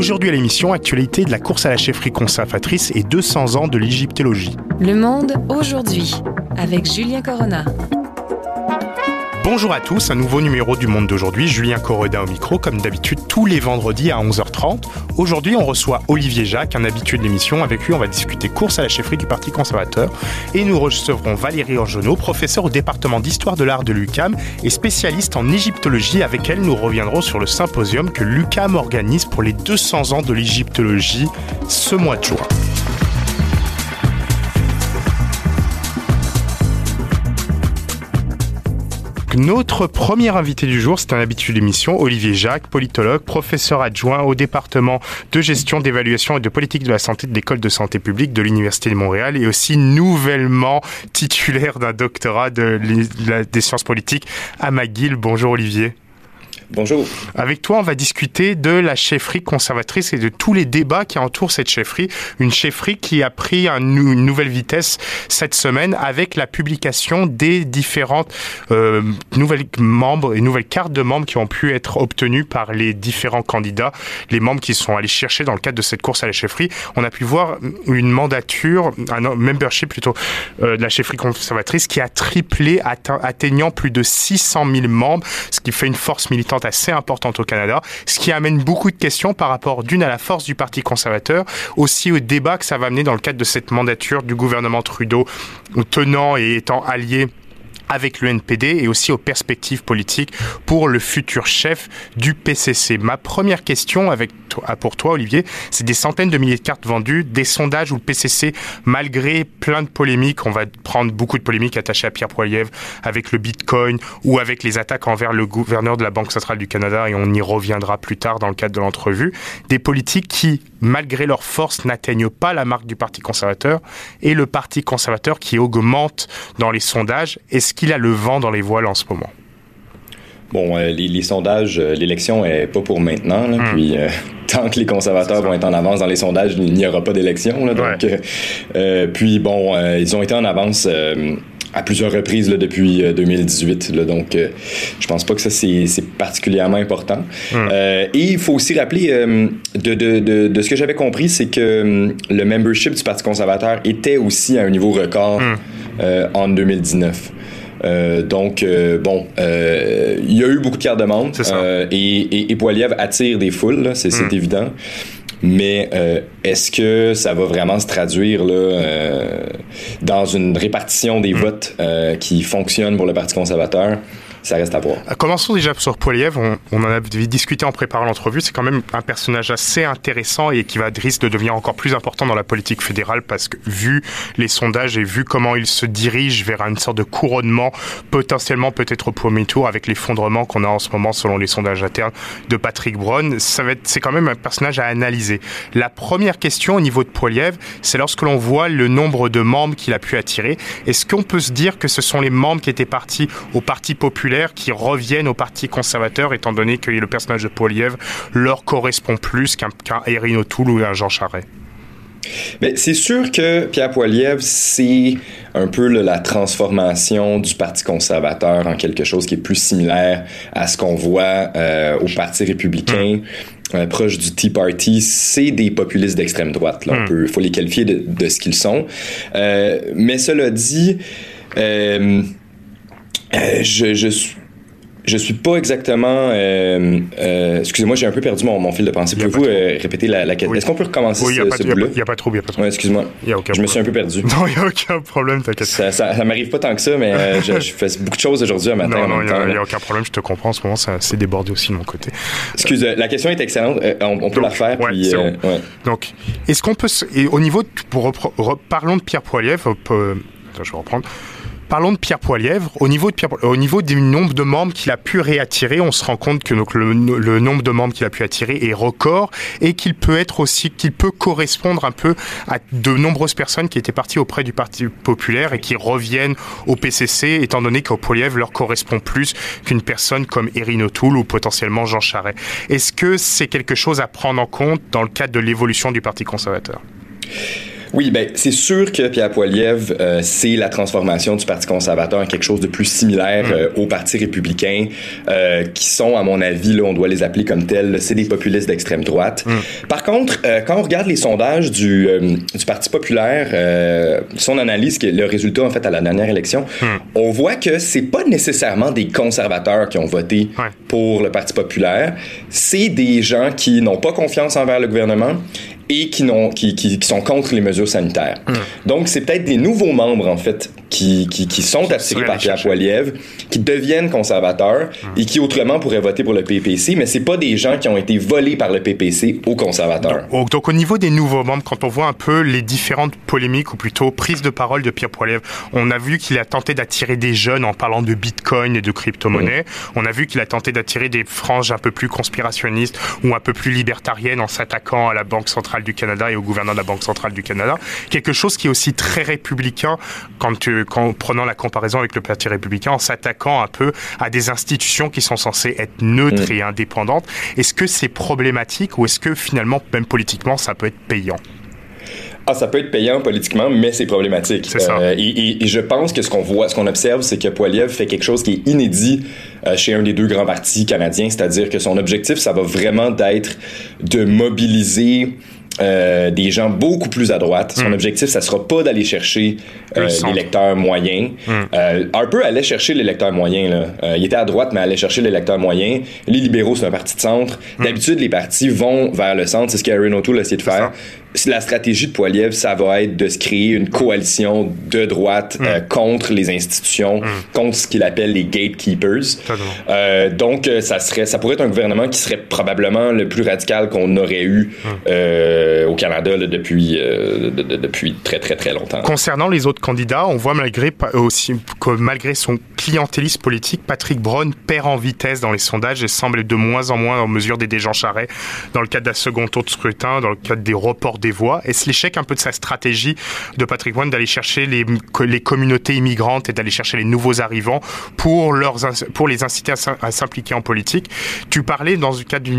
Aujourd'hui à l'émission, actualité de la course à la chefferie conservatrice et 200 ans de l'égyptologie. Le monde aujourd'hui, avec Julien Corona. Bonjour à tous, un nouveau numéro du Monde d'aujourd'hui, Julien Correda au micro, comme d'habitude tous les vendredis à 11h30. Aujourd'hui, on reçoit Olivier Jacques, un habitué de l'émission. Avec lui, on va discuter course à la chefferie du Parti conservateur. Et nous recevrons Valérie Orgenot, professeure au département d'histoire de l'art de l'UCAM et spécialiste en égyptologie. Avec elle, nous reviendrons sur le symposium que l'UCAM organise pour les 200 ans de l'égyptologie ce mois de juin. Notre premier invité du jour, c'est un habitué de Olivier Jacques, politologue, professeur adjoint au département de gestion, d'évaluation et de politique de la santé de l'école de santé publique de l'Université de Montréal et aussi nouvellement titulaire d'un doctorat de, des sciences politiques à McGill. Bonjour Olivier. Bonjour. Avec toi, on va discuter de la chefferie conservatrice et de tous les débats qui entourent cette chefferie. Une chefferie qui a pris une nouvelle vitesse cette semaine avec la publication des différentes euh, nouvelles membres et nouvelles cartes de membres qui ont pu être obtenues par les différents candidats, les membres qui sont allés chercher dans le cadre de cette course à la chefferie. On a pu voir une mandature, un membership plutôt, euh, de la chefferie conservatrice qui a triplé, atteignant plus de 600 000 membres, ce qui fait une force militante assez importante au Canada, ce qui amène beaucoup de questions par rapport d'une à la force du Parti conservateur, aussi au débat que ça va amener dans le cadre de cette mandature du gouvernement Trudeau, tenant et étant allié avec le NPD et aussi aux perspectives politiques pour le futur chef du PCC. Ma première question avec toi, pour toi, Olivier, c'est des centaines de milliers de cartes vendues, des sondages où le PCC, malgré plein de polémiques, on va prendre beaucoup de polémiques attachées à Pierre Poilievre avec le Bitcoin ou avec les attaques envers le gouverneur de la Banque centrale du Canada, et on y reviendra plus tard dans le cadre de l'entrevue, des politiques qui, malgré leur force, n'atteignent pas la marque du Parti conservateur et le Parti conservateur qui augmente dans les sondages. Qu'il a le vent dans les voiles en ce moment? Bon, euh, les, sondages, euh, l'élection est pas pour maintenant. Hmm. Puis euh, tant que les conservateurs vont être en avance dans les sondages, il n'y aura pas d'élection. Donc, puis bon, ils ont été en avance à plusieurs reprises là, depuis 2018. Là, donc, je pense pas que ça c'est particulièrement important. Hmm. et il faut aussi rappeler de, de, de, de, ce que j'avais compris, c'est que le membership du Parti conservateur était aussi à un niveau record hmm. en 2019. Euh, donc, euh, bon, euh, il y a eu beaucoup de cartes de membres. et, et, et Poiliev attire des foules, c'est mm. évident. Mais est-ce que ça va vraiment se traduire là, dans une répartition des mm. votes qui fonctionne pour le Parti conservateur? Ça reste à voir. Euh, commençons déjà sur Poiliev. On, en avait discuté en préparant l'entrevue. C'est quand même un personnage assez intéressant et qui va risque de devenir encore plus important dans la politique fédérale parce que vu les sondages et vu comment il se dirige vers une sorte de couronnement potentiellement peut-être au premier tour avec l'effondrement qu'on a en ce moment selon les sondages internes de Patrick Brown, ça va être, c'est quand même un personnage à analyser. La première question au niveau de Poiliev, c'est lorsque l'on voit le nombre de membres qu'il a pu attirer. Est-ce qu'on peut se dire que ce sont les membres qui étaient partis au Parti populaire qui reviennent au Parti conservateur, étant donné que le personnage de Poliev leur correspond plus qu'un Erin O'Toole ou un Jean Charest. Mais c'est sûr que Pierre Poilievre, c'est un peu la transformation du Parti conservateur en quelque chose qui est plus similaire à ce qu'on voit euh, au Parti républicain. Mm. Euh, proche du Tea Party, c'est des populistes d'extrême droite. Il mm. faut les qualifier de, ce qu'ils sont. Euh, mais cela dit, euh, je, je suis je suis pas exactement. Euh, euh, excusez-moi, j'ai un peu perdu mon, mon fil de pensée. Pouvez-vous euh, répéter la, la question Est-ce qu'on peut recommencer oui, ce, ce bout-là? Il n'y a, pas trop, il n'y a pas trop. Ouais, excuse-moi. Je me suis un peu perdu. Non, il n'y a aucun problème, t'inquiète. Ça, ça, ça m'arrive pas tant que ça, mais euh, je, je, fais beaucoup de choses aujourd'hui à matin. Non, non, il n'y a, aucun problème, je te comprends. En ce moment, ça s'est débordé aussi de mon côté. Excuse, la question est excellente. on, on peut la faire. Ouais, puis, bon. ouais. Donc, est-ce qu'on peut. Et au niveau. De, pour, parlons de Pierre Poiliev. Attends, je vais reprendre. Parlons de Pierre Poilièvre. Au niveau, du nombre de membres qu'il a pu réattirer, on se rend compte que le nombre de membres qu'il a pu attirer est record et qu'il peut être aussi, qu'il peut correspondre un peu à de nombreuses personnes qui étaient parties auprès du Parti populaire et qui reviennent au PCC, étant donné qu'au Poilièvre leur correspond plus qu'une personne comme Erin O'Toole ou potentiellement Jean Charest. Est-ce que c'est quelque chose à prendre en compte dans le cadre de l'évolution du Parti conservateur? Oui, ben c'est sûr que Pierre Poilievre, euh, c'est la transformation du Parti conservateur en quelque chose de plus similaire mm. euh, au Parti républicain, euh, qui sont, à mon avis, là, on doit les appeler comme tels, c'est des populistes d'extrême droite. Mm. Par contre, quand on regarde les sondages du, du Parti populaire, son analyse, le résultat en fait à la dernière élection, mm. on voit que c'est pas nécessairement des conservateurs qui ont voté pour le Parti populaire, c'est des gens qui n'ont pas confiance envers le gouvernement et qui, n'ont, qui, qui, qui, sont contre les mesures sanitaires. Hmm. Donc, c'est peut-être des nouveaux membres, en fait, qui, qui, qui sont attirés par Pierre Poilievre, qui deviennent conservateurs hmm. et qui autrement pourraient voter pour le PPC, mais c'est pas des gens qui ont été volés par le PPC aux conservateurs. Donc, donc, au niveau des nouveaux membres, quand on voit un peu les différentes polémiques ou plutôt prises de parole de Pierre Poilievre, on a vu qu'il a tenté d'attirer des jeunes en parlant de Bitcoin et de crypto-monnaie. On a vu qu'il a tenté d'attirer des franges un peu plus conspirationnistes ou un peu plus libertariennes en s'attaquant à la Banque centrale du Canada et au gouverneur de la Banque centrale du Canada. Quelque chose qui est aussi très républicain quand, euh, prenant la comparaison avec le Parti républicain, en s'attaquant un peu à des institutions qui sont censées être neutres mm. et indépendantes. Est-ce que c'est problématique ou est-ce que finalement, même politiquement, ça peut être payant? Ah, ça peut être payant politiquement, mais c'est problématique. C'est ça. Euh, et, je pense que ce qu'on voit, ce qu'on observe, c'est que Poiliev fait quelque chose qui est inédit euh, chez un des deux grands partis canadiens, c'est-à-dire que son objectif, ça va vraiment d'être de mobiliser euh, des gens beaucoup plus à droite. Son mm. objectif, ça sera pas d'aller chercher euh, l'électeur moyen. Mm. Euh, Harper allait chercher l'électeur moyen. Là. Euh, il était à droite, mais allait chercher l'électeur moyen. Les libéraux, c'est un parti de centre. Mm. D'habitude, les partis vont vers le centre. C'est ce qu'Aaron O'Toole a essayé de faire la stratégie de Poiliev, ça va être de se créer une coalition de droite mm. euh, contre les institutions, mm. contre ce qu'il appelle les gatekeepers. Euh, donc, euh, ça serait, ça pourrait être un gouvernement qui serait probablement le plus radical qu'on aurait eu mm. euh, au Canada là, depuis, de, de, depuis très très très longtemps. Concernant les autres candidats, on voit malgré aussi que malgré son clientélisme politique, Patrick Brown perd en vitesse dans les sondages et semble de moins en moins en mesure d'aider Jean Charest dans le cadre d'un second tour de scrutin, dans le cadre des reports des voix. Est-ce l'échec un peu de sa stratégie de Patrick Brown d'aller chercher les, les communautés immigrantes et d'aller chercher les nouveaux arrivants pour, leurs, pour les inciter à s'impliquer en politique? Tu parlais dans le cadre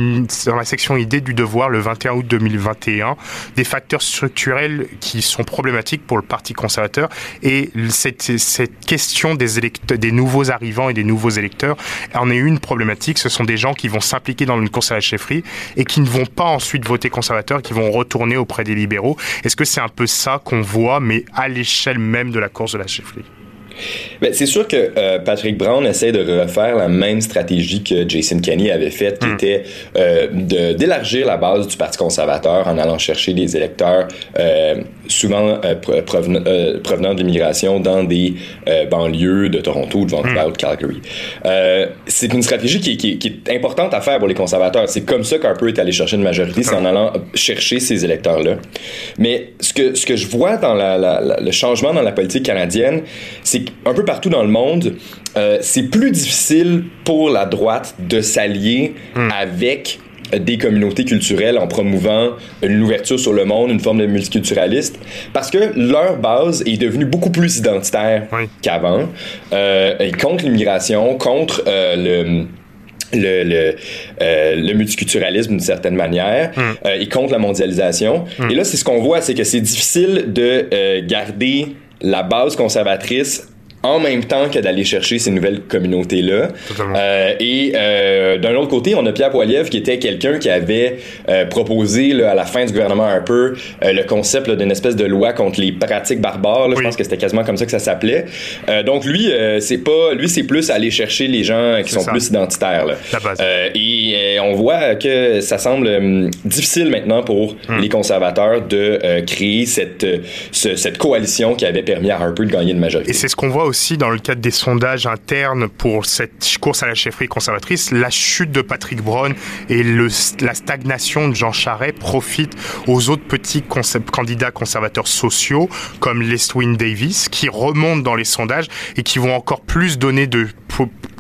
dans la section idée du devoir le 21 août 2021 des facteurs structurels qui sont problématiques pour le Parti conservateur et cette, cette question des, électeurs, des nouveaux arrivants et des nouveaux électeurs en est une problématique. Ce sont des gens qui vont s'impliquer dans une course à la chefferie et qui ne vont pas ensuite voter conservateur, qui vont retourner au auprès des libéraux. Est-ce que c'est un peu ça qu'on voit, mais à l'échelle même de la course de la chefferie? Ben, c'est sûr que euh, Patrick Brown essaie de refaire la même stratégie que Jason Kenney avait faite, qui hmm. était euh, d'élargir la base du Parti conservateur en allant chercher des électeurs euh, souvent euh, provenant, euh, provenant de l'immigration dans des banlieues de Toronto, de Vancouver, hmm. de Calgary. c'est une stratégie qui, qui, qui, est importante à faire pour les conservateurs. C'est comme ça qu'un peu est allé chercher une majorité, c'est en allant chercher ces électeurs-là. Mais ce que, ce que je vois dans la, la, le changement dans la politique canadienne, c'est un peu partout dans le monde, euh, c'est plus difficile pour la droite de s'allier hmm. avec des communautés culturelles en promouvant une ouverture sur le monde, une forme de multiculturaliste, parce que leur base est devenue beaucoup plus identitaire qu'avant, euh, et contre l'immigration, contre euh, le le, le, euh, le, multiculturalisme d'une certaine manière hmm. euh, et contre la mondialisation. Hmm. Et là, c'est ce qu'on voit, c'est que c'est difficile de euh, garder la base conservatrice en même temps que d'aller chercher ces nouvelles communautés-là. Euh, et euh, d'un autre côté, on a Pierre Poilievre qui était quelqu'un qui avait euh, proposé là, à la fin du gouvernement Harper euh, le concept d'une espèce de loi contre les pratiques barbares. Là, Je pense que c'était quasiment comme ça que ça s'appelait. Euh, donc lui, c'est pas, lui c'est plus aller chercher les gens qui sont plus identitaires. Là. et on voit que ça semble difficile maintenant pour hmm. les conservateurs de créer cette, cette coalition qui avait permis à Harper de gagner une majorité. Et c'est ce qu'on voit aussi dans le cadre des sondages internes pour cette course à la chefferie conservatrice, la chute de Patrick Brown et la stagnation de Jean Charest profitent aux autres petits candidats conservateurs sociaux comme Lestwin Davis qui remontent dans les sondages et qui vont encore plus donner de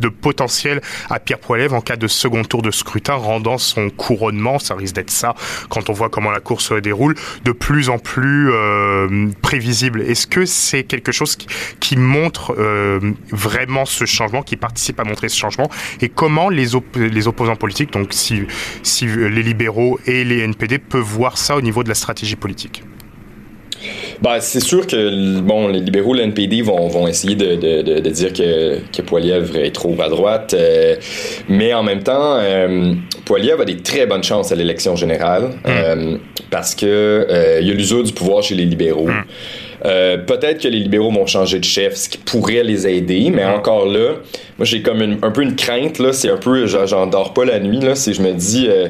potentiel à Pierre Poilievre en cas de second tour de scrutin, rendant son couronnement, ça risque d'être ça, quand on voit comment la course se déroule, de plus en plus euh, prévisible. Est-ce que c'est quelque chose qui montre euh, vraiment ce changement, qui participe à montrer ce changement, et comment les, op les opposants politiques, donc si, si les libéraux et les NPD peuvent voir ça au niveau de la stratégie politique Ben, c'est sûr que bon, les libéraux, le NPD vont, vont essayer de, de, de, dire que, que Poiliev est trop à droite, euh, mais en même temps, euh, Poiliev a des très bonnes chances à l'élection générale mm. euh, parce que il y a l'usure du pouvoir chez les libéraux. Mm. Euh, peut-être que les libéraux vont changer de chef, ce qui pourrait les aider, mais encore là, moi j'ai comme un peu une crainte, là, c'est un peu, j'en dors pas la nuit, là, c'est je me dis, euh,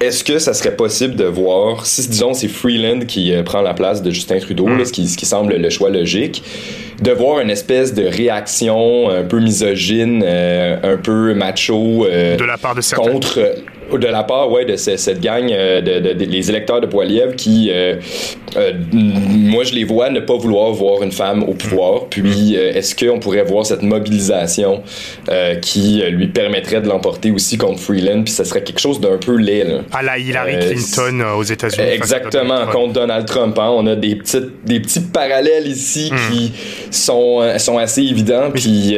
est-ce que ça serait possible de voir, si disons c'est Freeland qui euh, prend la place de Justin Trudeau, là, ce, qui, ce qui semble le choix logique, de voir une espèce de réaction un peu misogyne, un peu macho de la part de certains. contre de la part ouais de cette gang euh, de, de, les électeurs de Poiliev qui euh, euh, moi je les vois ne pas vouloir voir une femme au pouvoir. Puis est-ce qu'on pourrait voir cette mobilisation qui lui permettrait de l'emporter aussi contre Freeland? Puis ça serait quelque chose d'un peu laid là. à la Hillary Clinton aux États-Unis exactement contre Donald Trump hein. on a des petites des petits parallèles ici hmm. qui sont sont assez évidents. Puis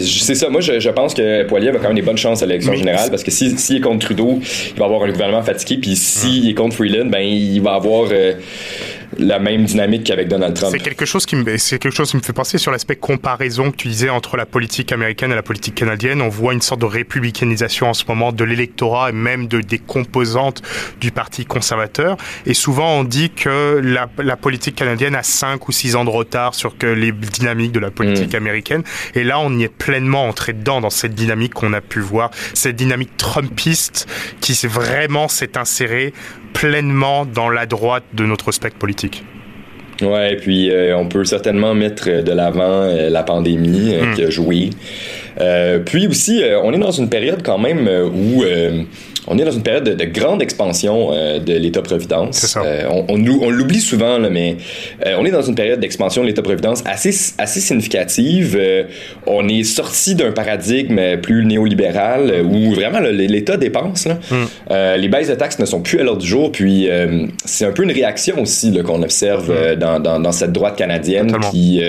c'est ça. Moi je, je, pense que Poiliev a quand même des bonnes chances à l'élection générale parce que s'il si, est contre Il va avoir un gouvernement fatigué. Puis s'il est contre Freeland, ben il va avoir euh, la même dynamique qu'avec Donald Trump. C'est quelque chose qui me, c'est quelque chose qui me fait penser sur l'aspect comparaison que tu disais entre la politique américaine et la politique canadienne. On voit une sorte de républicanisation en ce moment de l'électorat et même de, des composantes du parti conservateur. Et souvent, on dit que la, la politique canadienne a cinq ou six ans de retard sur que les dynamiques de la politique mm. américaine. Et là, on y est pleinement entré dedans dans cette dynamique qu'on a pu voir, cette dynamique trumpiste qui vraiment s'est insérée pleinement dans la droite de notre spectre politique. Ouais, et puis euh, on peut certainement mettre de l'avant euh, la pandémie euh, hmm. qui a joué. puis aussi, on est dans une période quand même où on est dans une période de, grande expansion euh, de l'État-providence. Euh, on, on, l'oublie souvent, là, mais euh, on est dans une période d'expansion de l'État-providence assez, assez significative. on est sorti d'un paradigme plus néolibéral où vraiment l'État dépense. Là. Hmm. les baisses de taxes ne sont plus à l'ordre du jour. Puis c'est un peu une réaction aussi qu'on observe hmm. dans, dans, dans, cette droite canadienne qui,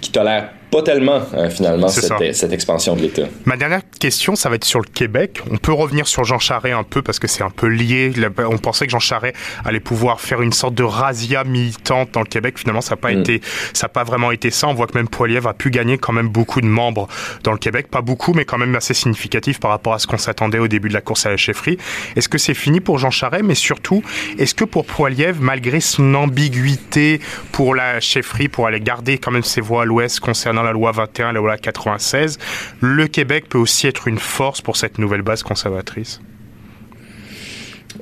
qui tolère pas tellement, euh, finalement, cette, cette, expansion de l'État. Ma dernière question, ça va être sur le Québec. On peut revenir sur Jean Charest un peu parce que c'est un peu lié. On pensait que Jean Charest allait pouvoir faire une sorte de razzia militante dans le Québec. Finalement, ça n'a pas, mm. été, ça a pas vraiment été ça. On voit que même Poiliev a pu gagner quand même beaucoup de membres dans le Québec. Pas beaucoup, mais quand même assez significatif par rapport à ce qu'on s'attendait au début de la course à la chefferie. Est-ce que c'est fini pour Jean Charest? Mais surtout, est-ce que pour Poiliev, malgré son ambiguïté pour la chefferie, pour aller garder quand même ses voix à l'ouest concernant la loi 21, la loi 96, le Québec peut aussi être une force pour cette nouvelle base conservatrice?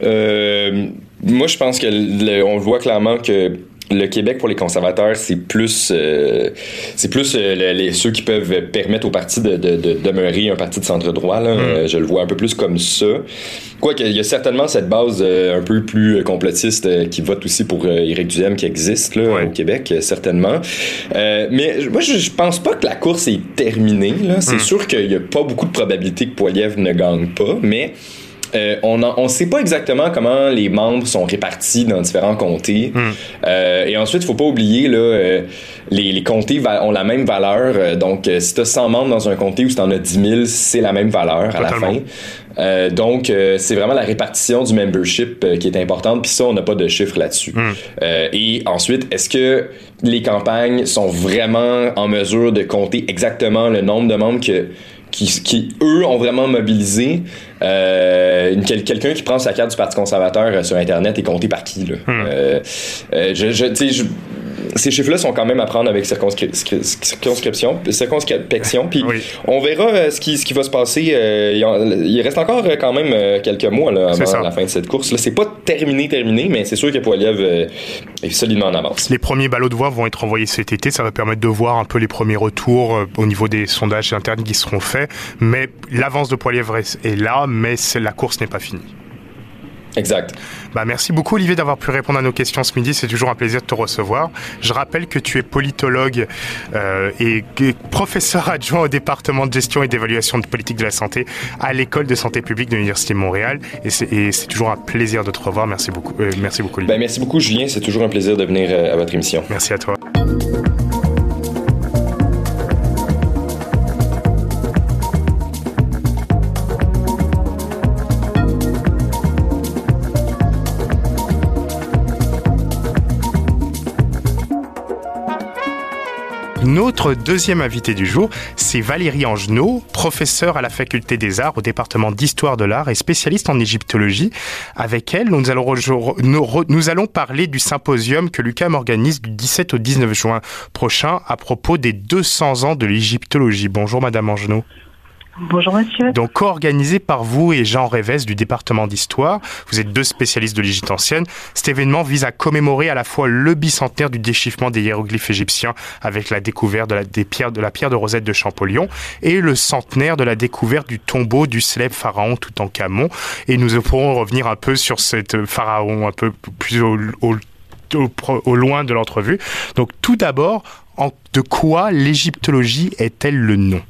Euh, Moi, je pense que on voit clairement que le Québec pour les conservateurs, c'est plus, euh, c'est plus euh, les, ceux qui peuvent permettre au parti de, de, de demeurer un parti de centre droit. Là. Mm. Euh, je le vois un peu plus comme ça. Quoique, il y a certainement cette base un peu plus complotiste qui vote aussi pour Éric Duhem qui existe là, au Québec, certainement. mais moi, je, pense pas que la course est terminée. C'est mm. sûr qu'il y a pas beaucoup de probabilité que Poiliev ne gagne pas, mais euh, on ne sait pas exactement comment les membres sont répartis dans différents comtés. Hmm. Euh, et ensuite, il faut pas oublier, là, euh, les, les, comtés ont la même valeur. donc, si tu as 100 membres dans un comté ou si tu en as 10 000, c'est la même valeur à la fin. donc, c'est vraiment la répartition du membership qui est importante. Puis ça, on n'a pas de chiffre là-dessus. Hmm. et ensuite, est-ce que les campagnes sont vraiment en mesure de compter exactement le nombre de membres que qui, eux, ont vraiment mobilisé. Euh, quelqu'un qui prend sa carte du Parti conservateur euh, sur Internet est compté par qui, là? Hmm. Euh, je, je, je ces chiffres-là sont quand même à prendre avec circonscription, circonscription, puis on verra euh, ce, qui, ce qui va se passer. Euh, il reste encore euh, quand même quelques mois là, avant la fin de cette course. Là, c'est pas terminé, terminé, mais c'est sûr que Poiliev est solidement en avance. Les premiers ballots de voix vont être envoyés cet été. Ça va permettre de voir un peu les premiers retours au niveau des sondages internes qui seront faits. Mais l'avance de Poiliev est là, mais la course n'est pas finie. Exact. Bah, merci beaucoup Olivier d'avoir pu répondre à nos questions ce midi. C'est toujours un plaisir de te recevoir. Je rappelle que tu es politologue euh, et professeur adjoint au département de gestion et d'évaluation de politique de la santé à l'école de santé publique de l'Université de Montréal. Et c'est toujours un plaisir de te revoir. Merci beaucoup. Euh, merci beaucoup Olivier. Ben, merci beaucoup Julien. C'est toujours un plaisir de venir euh, à votre émission. Merci à toi. Notre deuxième invité du jour, c'est Valérie Angenot, professeure à la faculté des arts au département d'histoire de l'art et spécialiste en égyptologie. Avec elle, nous allons, parler du symposium que l'UQAM organise du 17 au 19 juin prochain à propos des 200 ans de l'égyptologie. Bonjour Madame Angenot. Bonjour monsieur. Donc co-organisé par vous et Jean Révès du département d'histoire, vous êtes deux spécialistes de l'Égypte ancienne. Cet événement vise à commémorer à la fois le bicentenaire du déchiffrement des hiéroglyphes égyptiens avec la découverte de la, pierre de Rosette de Champollion et le centenaire de la découverte du tombeau du célèbre pharaon Toutankhamon. Et nous pourrons revenir un peu sur cet pharaon un peu plus au loin de l'entrevue. Donc tout d'abord, de quoi l'égyptologie est-elle le nom?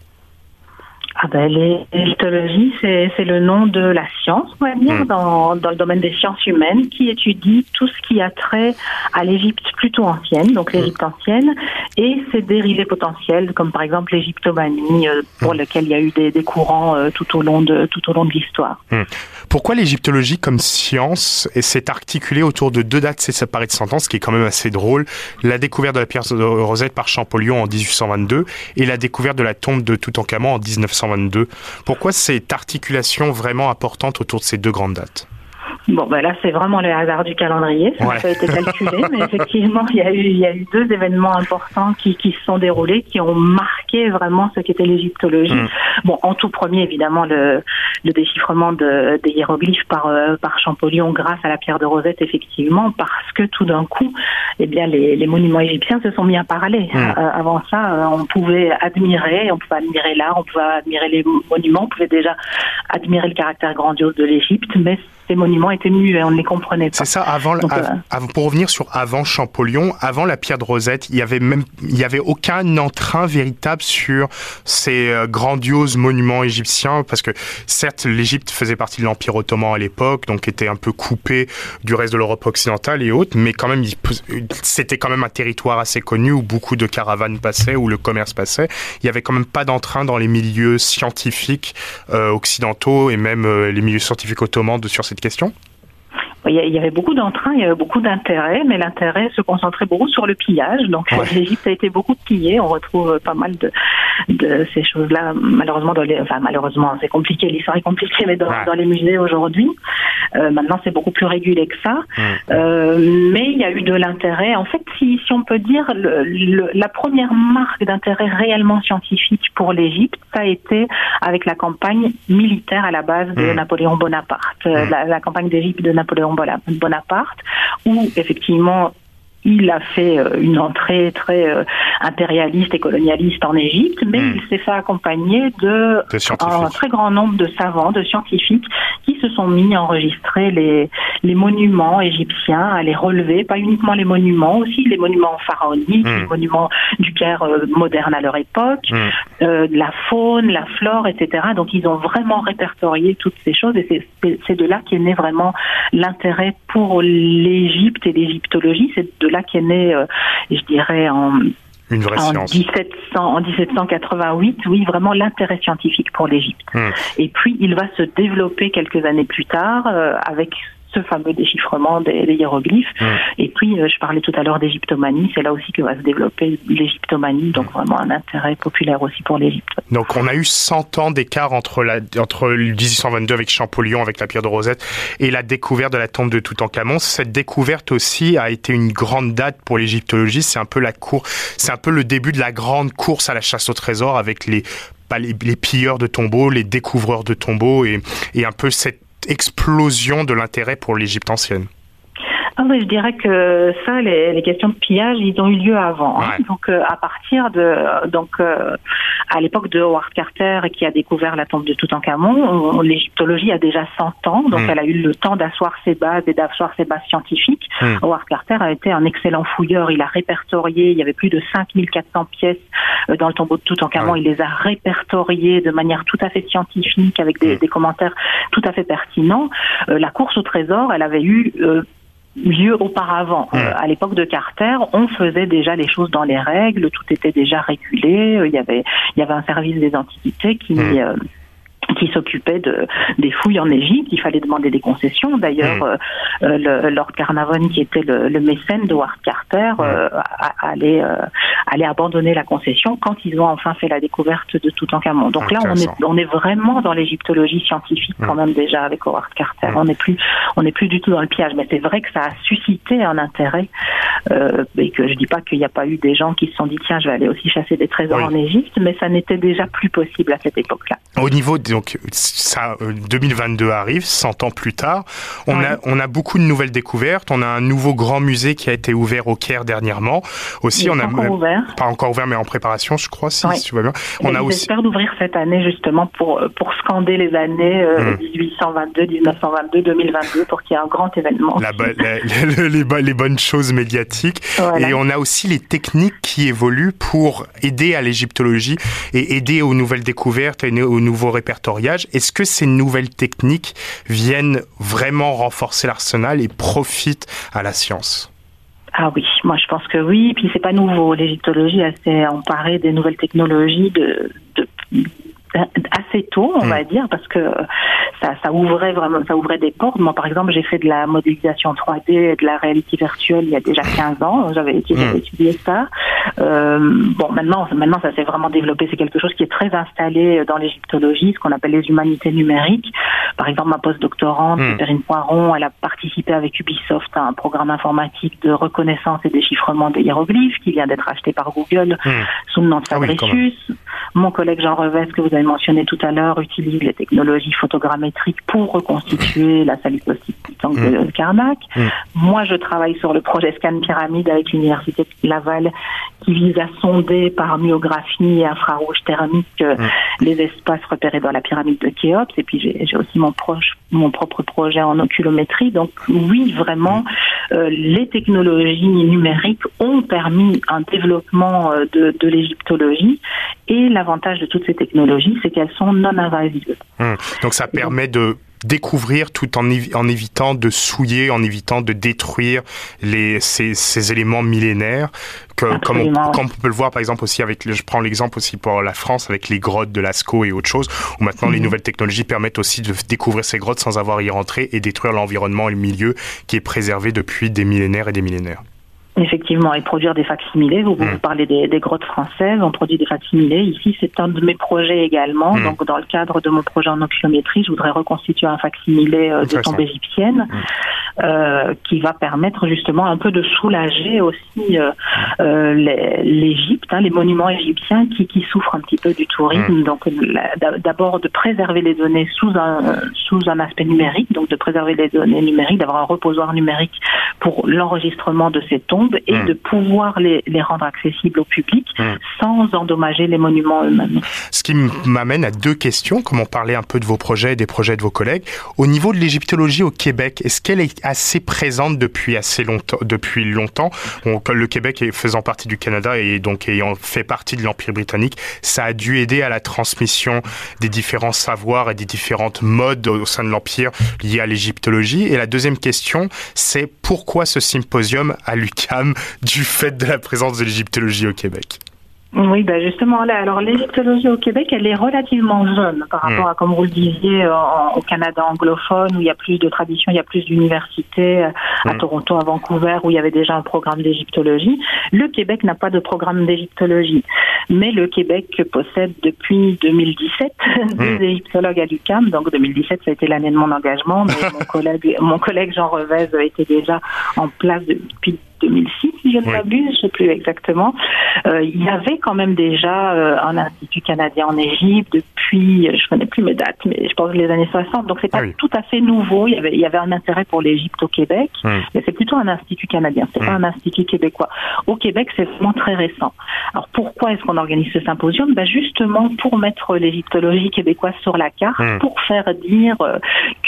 Ah ben, L'égyptologie, c'est le nom de la science, on va dire, hmm. dans, dans, le domaine des sciences humaines, qui étudie tout ce qui a trait à l'Égypte plutôt ancienne, donc hmm. l'Égypte ancienne, et ses dérivés potentiels, comme par exemple l'égyptomanie, euh, pour hmm. lequel il y a eu des, des courants euh, tout au long de tout au long de l'histoire. Pourquoi l'égyptologie comme science s'est articulée autour de deux dates séparées de 100 ans, ce qui est quand même assez drôle La découverte de la pierre de Rosette par Champollion en 1822 et la découverte de la tombe de Toutankhamon en 1922. Pourquoi cette articulation vraiment importante autour de ces deux grandes dates? Bon, ben là, c'est vraiment le hasard du calendrier. Ça n'a pas été calculé, mais effectivement, il y, a eu, il y a eu deux événements importants qui, qui se sont déroulés, qui ont marqué vraiment ce qu'était l'égyptologie. Mm. Bon, en tout premier, évidemment, le, le déchiffrement de, des hiéroglyphes par, euh, par Champollion grâce à la pierre de Rosette, effectivement, parce que tout d'un coup, eh bien, les, les, monuments égyptiens se sont mis à parler. Mm. Euh, avant ça, euh, on pouvait admirer, on pouvait admirer l'art, on pouvait admirer les monuments, on pouvait déjà admirer le caractère grandiose de l'Égypte, mais ces monuments étaient muets, on ne les comprenait pas. C'est ça, avant, euh, pour revenir sur avant Champollion, avant la pierre de Rosette, il y avait même, il y avait aucun entrain véritable sur ces euh, grandioses monuments égyptiens, parce que certes, l'Égypte faisait partie de l'Empire ottoman à l'époque, donc était un peu coupé du reste de l'Europe occidentale et autres, mais quand même, c'était quand même un territoire assez connu où beaucoup de caravanes passaient, où le commerce passait. Il y avait quand même pas d'entrain dans les milieux scientifiques euh, occidentaux et même les milieux scientifiques ottomans de, sur question il y avait beaucoup d'entrain, il y avait beaucoup d'intérêt, mais l'intérêt se concentrait beaucoup sur le pillage. Donc l'Égypte a été beaucoup pillée. On retrouve pas mal de, de ces choses-là, malheureusement, dans les, enfin malheureusement, c'est compliqué, l'histoire est compliquée, mais dans, dans les musées aujourd'hui. Euh, maintenant, c'est beaucoup plus régulé que ça. Euh, mais il y a eu de l'intérêt. En fait, si, si on peut dire, le, la première marque d'intérêt réellement scientifique pour l'Égypte, ça a été avec la campagne militaire à la base de Napoléon Bonaparte, la, la campagne d'Égypte de Napoléon Bonaparte, où effectivement il a fait euh, une entrée très euh, impérialiste et colonialiste en Égypte, mais hmm. il s'est fait accompagner de, un très grand nombre de savants, de scientifiques, qui se sont mis à enregistrer les, les monuments égyptiens, à les relever, pas uniquement les monuments, aussi les monuments pharaoniques, hmm. les monuments du Caire euh, moderne à leur époque, hmm. la faune, la flore, etc. Donc ils ont vraiment répertorié toutes ces choses et c'est de là qu'est né vraiment l'intérêt pour l'Égypte et l'égyptologie. C'est de là qui est né, euh, je dirais, en, une vraie en, 1700, en 1788, oui, vraiment l'intérêt scientifique pour l'Égypte. Hmm. Et puis, il va se développer quelques années plus tard euh, avec ce fameux déchiffrement des, hiéroglyphes. Mmh. Et puis, euh, je parlais tout à l'heure d'égyptomanie, c'est là aussi que va se développer l'égyptomanie, donc vraiment un intérêt populaire aussi pour l'Égypte. Donc on a eu 100 ans d'écart entre, la, entre 1822 avec Champollion, avec la pierre de Rosette, et la découverte de la tombe de Toutankhamon. Cette découverte aussi a été une grande date pour l'égyptologie, c'est un peu la cour, c'est un peu le début de la grande course à la chasse au trésor avec les les, les, pilleurs de tombeaux, les découvreurs de tombeaux et, et un peu cette explosion de l'intérêt pour l'Égypte ancienne ah oui, je dirais que ça, les, les, questions de pillage, ils ont eu lieu avant. Hein. Donc, euh, à partir de, donc, euh, à l'époque de Howard Carter, qui a découvert la tombe de Toutankhamon, l'égyptologie a déjà 100 ans, donc hmm. elle a eu le temps d'asseoir ses bases et d'asseoir ses bases scientifiques. Hmm. Howard Carter a été un excellent fouilleur. Il a répertorié, il y avait plus de 5400 pièces euh, dans le tombeau de Toutankhamon. Il les a répertoriées de manière tout à fait scientifique, avec des, hmm. des commentaires tout à fait pertinents. la course au trésor, elle avait eu lieu auparavant. Euh, à l'époque de Carter, on faisait déjà les choses dans les règles, tout était déjà régulé. Euh, il y avait, il y avait un service des antiquités qui, euh, qui s'occupait de des fouilles en Égypte. Il fallait demander des concessions. D'ailleurs, hmm. euh, le, Lord Carnarvon, qui était le, le mécène de Howard Carter, hmm. euh, allait, euh, allait abandonner la concession quand ils ont enfin fait la découverte de Toutankhamon. Donc là, on est, on est vraiment dans l'égyptologie scientifique quand hmm. même déjà avec Howard Carter. On n'est plus, on n'est plus du tout dans le piège. Mais c'est vrai que ça a suscité un intérêt euh, et que je dis pas qu'il n'y a pas eu des gens qui se sont dit tiens, je vais aller aussi chasser des trésors en Égypte, mais ça n'était déjà plus possible à cette époque-là. Au niveau donc ça 2022 euh, arrive, 100 ans plus tard, on a on a beaucoup de nouvelles découvertes. On a un nouveau grand musée qui a été ouvert au Caire dernièrement. Aussi, on a encore ouvert. pas encore ouvert, mais en préparation, je crois, si, tu vas bien. On a aussi. D'ouvrir cette année justement pour pour scander les années 1822, 1922, 2022 pour qu'il y ait un grand événement. La, les, les, bonnes choses médiatiques. Et on a aussi les techniques qui évoluent pour aider à l'égyptologie et aider aux nouvelles découvertes et aux nouveaux Est-ce que ces nouvelles techniques viennent vraiment renforcer l'arsenal et profitent à la science? Ah oui, moi je pense que oui. Puis c'est pas nouveau. L'égyptologie s'est emparée des nouvelles technologies de, de assez tôt, on mm. va dire, parce que ça, ça ouvrait vraiment, ça ouvrait des portes. Moi, par exemple, j'ai fait de la modélisation 3D et de la réalité virtuelle il y a déjà 15 ans. J'avais mm. étudié ça. Euh, bon, maintenant, maintenant, ça s'est vraiment développé. C'est quelque chose qui est très installé dans l'égyptologie, ce qu'on appelle les humanités numériques. Par exemple, ma postdoctorante, mmh. Perrine Poiron, elle a participé avec Ubisoft à un programme informatique de reconnaissance et déchiffrement des hiéroglyphes qui vient d'être acheté par Google mm. sous le nom de ah Fabricius. Mon collègue Jean Revès, que vous avez mentionné tout à l'heure, utilise les technologies photogrammétriques pour reconstituer la salicocyte de mmh. Carnac. Mmh. Moi, je travaille sur le projet Scan Pyramide avec l'Université de Laval qui vise à sonder par myographie et infrarouge thermique euh, mmh. les espaces repérés dans la pyramide de Khéops. Et puis, j'ai aussi mon, proche, mon propre projet en oculométrie. Donc, oui, vraiment, euh, les technologies numériques ont permis un développement euh, de, de l'égyptologie et l'avantage de toutes ces technologies, c'est qu'elles sont non invasives. Hum. Donc ça permet de découvrir tout en, en, évitant de souiller, en évitant de détruire les, ces, ces éléments millénaires, que, comme, on, comme, on, peut le voir par exemple aussi avec, je prends l'exemple aussi pour la France avec les grottes de Lascaux et autres choses, où maintenant les mhm. nouvelles technologies permettent aussi de découvrir ces grottes sans avoir à y rentrer et détruire l'environnement et le milieu qui est préservé depuis des millénaires et des millénaires. Effectivement, et produire des facsimilés. Vous, vous mm. parlez des, des, grottes françaises, on produit des facsimilés. Ici, c'est un de mes projets également. Mm. Donc, dans le cadre de mon projet en oculométrie, je voudrais reconstituer un facsimilé euh, de tombe égyptienne mm. euh, qui va permettre justement un peu de soulager aussi euh, euh l'Égypte, hein, les monuments égyptiens qui, qui, souffrent un petit peu du tourisme. Donc, d'abord de préserver les données sous un sous un aspect numérique, donc de préserver les données numériques, d'avoir un reposoir numérique pour l'enregistrement de ces tombes et hmm. de pouvoir les, les, rendre accessibles au public hmm. sans endommager les monuments eux-mêmes. Ce qui m'amène à deux questions, comme on parlait un peu de vos projets et des projets de vos collègues? Au niveau de l'égyptologie au Québec, est-ce qu'elle est assez présente depuis assez longtemps, depuis longtemps? Le Québec faisant partie du Canada et donc ayant fait partie de l'Empire britannique, ça a dû aider à la transmission des différents savoirs et des différentes modes au sein de l'Empire liés à l'égyptologie. Et la deuxième question, c'est pourquoi ce symposium à l'UQAM du fait de la présence de l'égyptologie au Québec oui, ben justement là, alors l'égyptologie au Québec, elle est relativement jeune par hmm. rapport à, comme vous le disiez, au Canada anglophone où il y a plus de traditions, il y a plus d'universités, euh, à hmm. Toronto, à Vancouver où il y avait déjà un programme d'égyptologie. Le Québec n'a pas de programme d'égyptologie, mais le Québec possède depuis 2017 hmm. des égyptologues à l'UQAM. Donc 2017, ça a été l'année de mon engagement, mais mon collègue, mon collègue Jean Revez était déjà en place depuis 2006, si je ne m'abuse, je sais plus exactement. Euh, il y avait quand même déjà euh, un institut canadien en Égypte depuis, je connais plus mes dates, mais je pense les années 60. Donc c'est pas tout à fait nouveau. Il y avait, il y avait un intérêt pour l'Égypte au Québec, mais c'est plutôt un institut canadien. C'est pas un institut québécois. Au Québec, c'est vraiment très récent. Alors pourquoi est-ce qu'on organise ce symposium? Ben justement pour mettre l'égyptologie québécoise sur la carte, pour faire dire euh,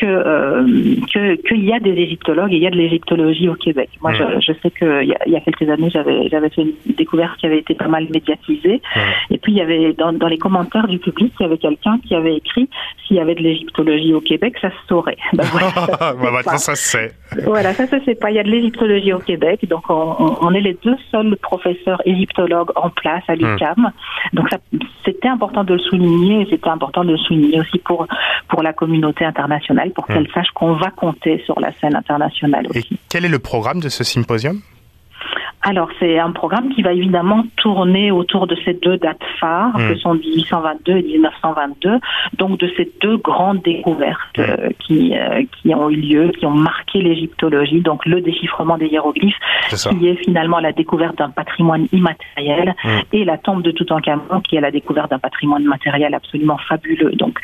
que qu'il y a des égyptologues et il y a de l'égyptologie au Québec. Moi, je, je sais il y, a quelques années, j'avais j'avais fait une découverte qui avait été pas mal médiatisée. Et puis il y avait dans, dans les commentaires du public, il y avait quelqu'un qui avait écrit s'il y avait de l'égyptologie au Québec, ça se saurait. Ben voilà, bah, maintenant, ça se sait. Voilà, ça se sait pas. Il y a de l'égyptologie au Québec, donc on, est les deux seuls professeurs égyptologues en place à l'UQAM. Hmm. Donc c'était important de le souligner, et c'était important de le souligner aussi pour pour la communauté internationale, pour hmm. qu'elle sache qu'on va compter sur la scène internationale aussi. Et quel est le programme de ce symposium? Alors, c'est un programme qui va évidemment tourner autour de ces deux dates phares, mmh. que sont 1822 et 1922, donc de ces deux grandes découvertes mmh. euh, qui, euh, qui ont eu lieu, qui ont marqué l'égyptologie, donc le déchiffrement des hiéroglyphes, qui est finalement la découverte d'un patrimoine immatériel, mmh. et la tombe de Toutankhamon, qui est la découverte d'un patrimoine matériel absolument fabuleux. Donc,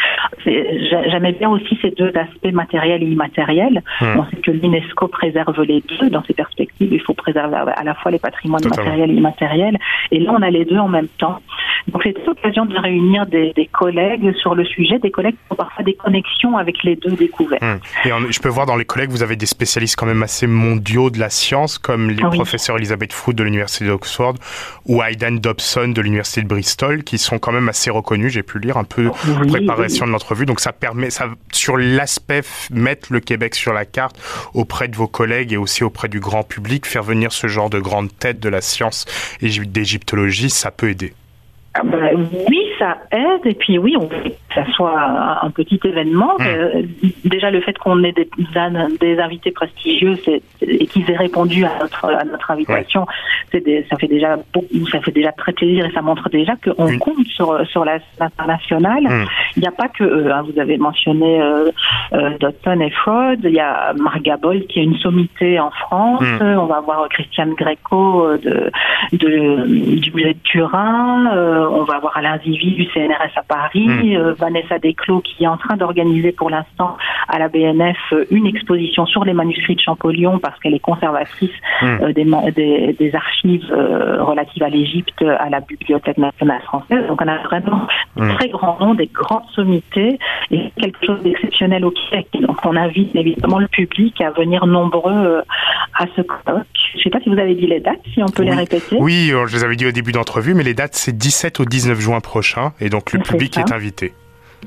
j'aimais bien aussi ces deux aspects matériels et immatériels. On sait que l'UNESCO préserve les deux dans ses perspectives. Il faut préserver à la fois les patrimoines matériels et immatériels. Et là, on a les deux en même temps. Donc, c'est l'occasion de réunir des, collègues sur le sujet, des collègues qui ont parfois des connexions avec les deux découvertes. Hum. Et je peux voir dans les collègues, vous avez des spécialistes quand même assez mondiaux de la science, comme les professeurs Elisabeth Froude de l'Université d'Oxford ou Aidan Dobson de l'Université de Bristol, qui sont quand même assez reconnus. J'ai pu lire un peu en préparation de l'entrevue. Donc, ça permet, ça, sur l'aspect, mettre le Québec sur la carte auprès de vos collègues et aussi auprès du grand public, faire venir ce genre de grande tête de la science d'égyptologie, ça peut aider. Ah ben, ça aide. Et puis oui, on veut que ça soit un, petit événement. Hmm. Euh, déjà, le fait qu'on ait des, des, invités prestigieux et qu'ils aient répondu à notre, à notre invitation, ça fait déjà ça fait déjà très plaisir et ça montre déjà qu'on compte sur sur la internationale. Hmm. Il n'y a pas que eux. Hein. Vous avez mentionné euh, euh, Dotton et Freud. Il y a Marga Boll qui est une sommité en France. Hmm. On va avoir Christiane Greco de, de du musée de Turin. on va avoir Alain Zivi du CNRS à Paris, hmm. euh, Vanessa Desclos qui est en train d'organiser pour l'instant à la BNF euh, une exposition sur les manuscrits de Champollion parce qu'elle est conservatrice hmm. euh, des, des, archives relatives à l'Égypte à la Bibliothèque nationale française. Donc on a vraiment un hmm. très grand nombre, des grandes sommités et quelque chose d'exceptionnel au Québec. Donc on invite évidemment le public à venir nombreux à ce colloque. Je ne sais pas si vous avez dit les dates, si on peut les répéter. Oui, je les avais dit au début d'entrevue, mais les dates c'est 17 au 19 juin prochain et donc le public est invité.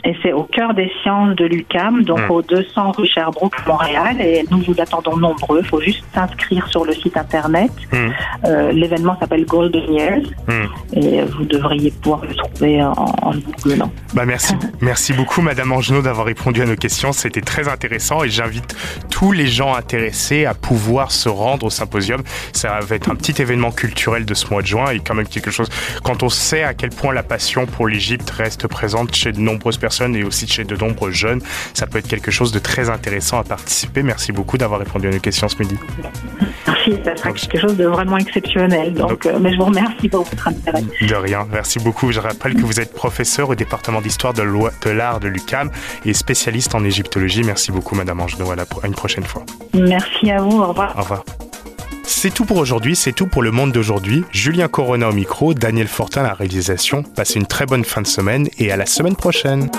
Et c'est au cœur des sciences de l'UCAM, donc hmm. au 200 rue Sherbrooke, Montréal. Et nous vous attendons nombreux. Il faut juste s'inscrire sur le site internet. Hmm. Euh, l'événement s'appelle Golden Years. Hmm. Et vous devriez pouvoir le trouver en, en googlant. Bah merci, merci beaucoup, Madame Angenot, d'avoir répondu à nos questions. C'était très intéressant et j'invite tous les gens intéressés à pouvoir se rendre au symposium. Ça va être un petit événement culturel de ce mois de juin et quand même quelque chose. Quand on sait à quel point la passion pour l'Égypte reste présente chez de nombreuses personnes, et aussi chez de nombreux jeunes. Ça peut être quelque chose de très intéressant à participer. Merci beaucoup d'avoir répondu à nos questions ce midi. Merci, ça sera quelque chose de vraiment exceptionnel. Donc, euh, mais je vous remercie pour votre intérêt. De rien, merci beaucoup. Je rappelle que vous êtes professeur au département d'histoire de l'art de l'UCAM et spécialiste en égyptologie. Merci beaucoup, Madame Angenot. À une prochaine fois. Merci à vous. Au revoir. Au revoir. C'est tout pour aujourd'hui, c'est tout pour le monde d'aujourd'hui. Julien Corona au micro, Daniel Fortin à la réalisation. Passez une très bonne fin de semaine et à la semaine prochaine.